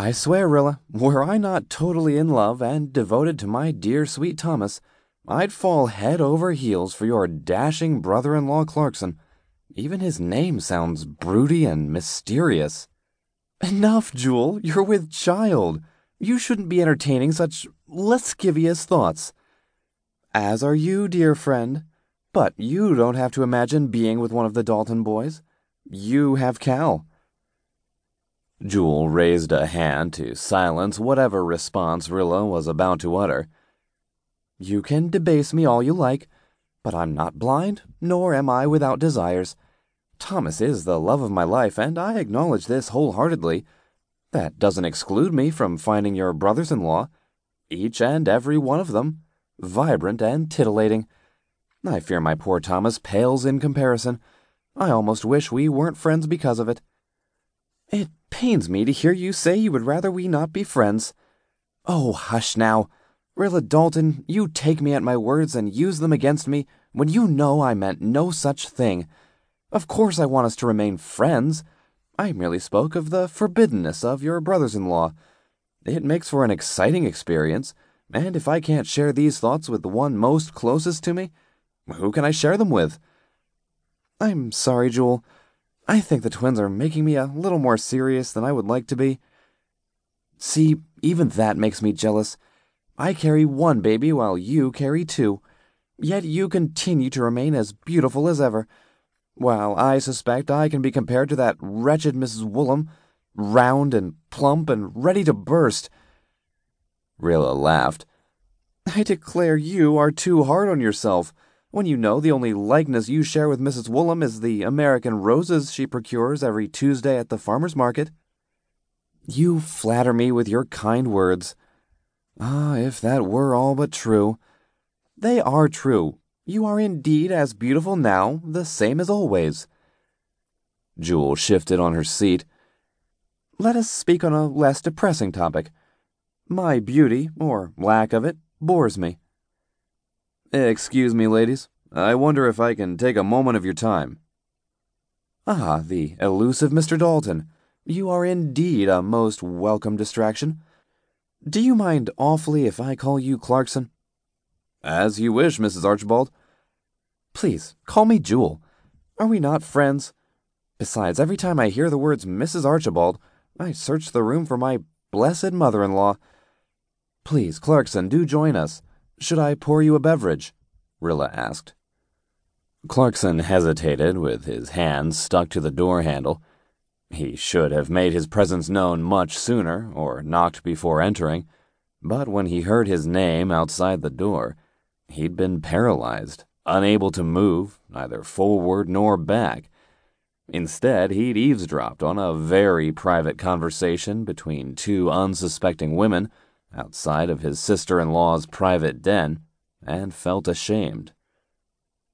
I swear, Rilla, were I not totally in love and devoted to my dear sweet Thomas, I'd fall head over heels for your dashing brother in law Clarkson. Even his name sounds broody and mysterious. Enough, Jewel, you're with child. You shouldn't be entertaining such lascivious thoughts. As are you, dear friend. But you don't have to imagine being with one of the Dalton boys. You have Cal. Jewel raised a hand to silence whatever response Rilla was about to utter. You can debase me all you like, but I'm not blind, nor am I without desires. Thomas is the love of my life, and I acknowledge this wholeheartedly. That doesn't exclude me from finding your brothers in law, each and every one of them, vibrant and titillating. I fear my poor Thomas pales in comparison. I almost wish we weren't friends because of it. It pains me to hear you say you would rather we not be friends. Oh, hush now. Rilla Dalton, you take me at my words and use them against me when you know I meant no such thing. Of course I want us to remain friends. I merely spoke of the forbiddenness of your brothers in law. It makes for an exciting experience, and if I can't share these thoughts with the one most closest to me, who can I share them with? I'm sorry, Jewel. I think the twins are making me a little more serious than I would like to be. See, even that makes me jealous. I carry one baby while you carry two, yet you continue to remain as beautiful as ever while I suspect I can be compared to that wretched Mrs. Woolham, round and plump and ready to burst. Rilla laughed. I declare you are too hard on yourself when you know the only likeness you share with Mrs. Woolham is the American roses she procures every Tuesday at the farmer's market. You flatter me with your kind words. Ah, if that were all but true. They are true, you are indeed as beautiful now, the same as always. Jewel shifted on her seat. Let us speak on a less depressing topic. My beauty, or lack of it, bores me. Excuse me, ladies. I wonder if I can take a moment of your time. Ah, the elusive Mr. Dalton. You are indeed a most welcome distraction. Do you mind awfully if I call you Clarkson? As you wish, Mrs. Archibald. Please, call me Jewel. Are we not friends? Besides, every time I hear the words Mrs. Archibald, I search the room for my blessed mother in law. Please, Clarkson, do join us. Should I pour you a beverage? Rilla asked. Clarkson hesitated, with his hands stuck to the door handle. He should have made his presence known much sooner, or knocked before entering, but when he heard his name outside the door, He'd been paralyzed, unable to move, neither forward nor back. Instead, he'd eavesdropped on a very private conversation between two unsuspecting women outside of his sister in law's private den and felt ashamed.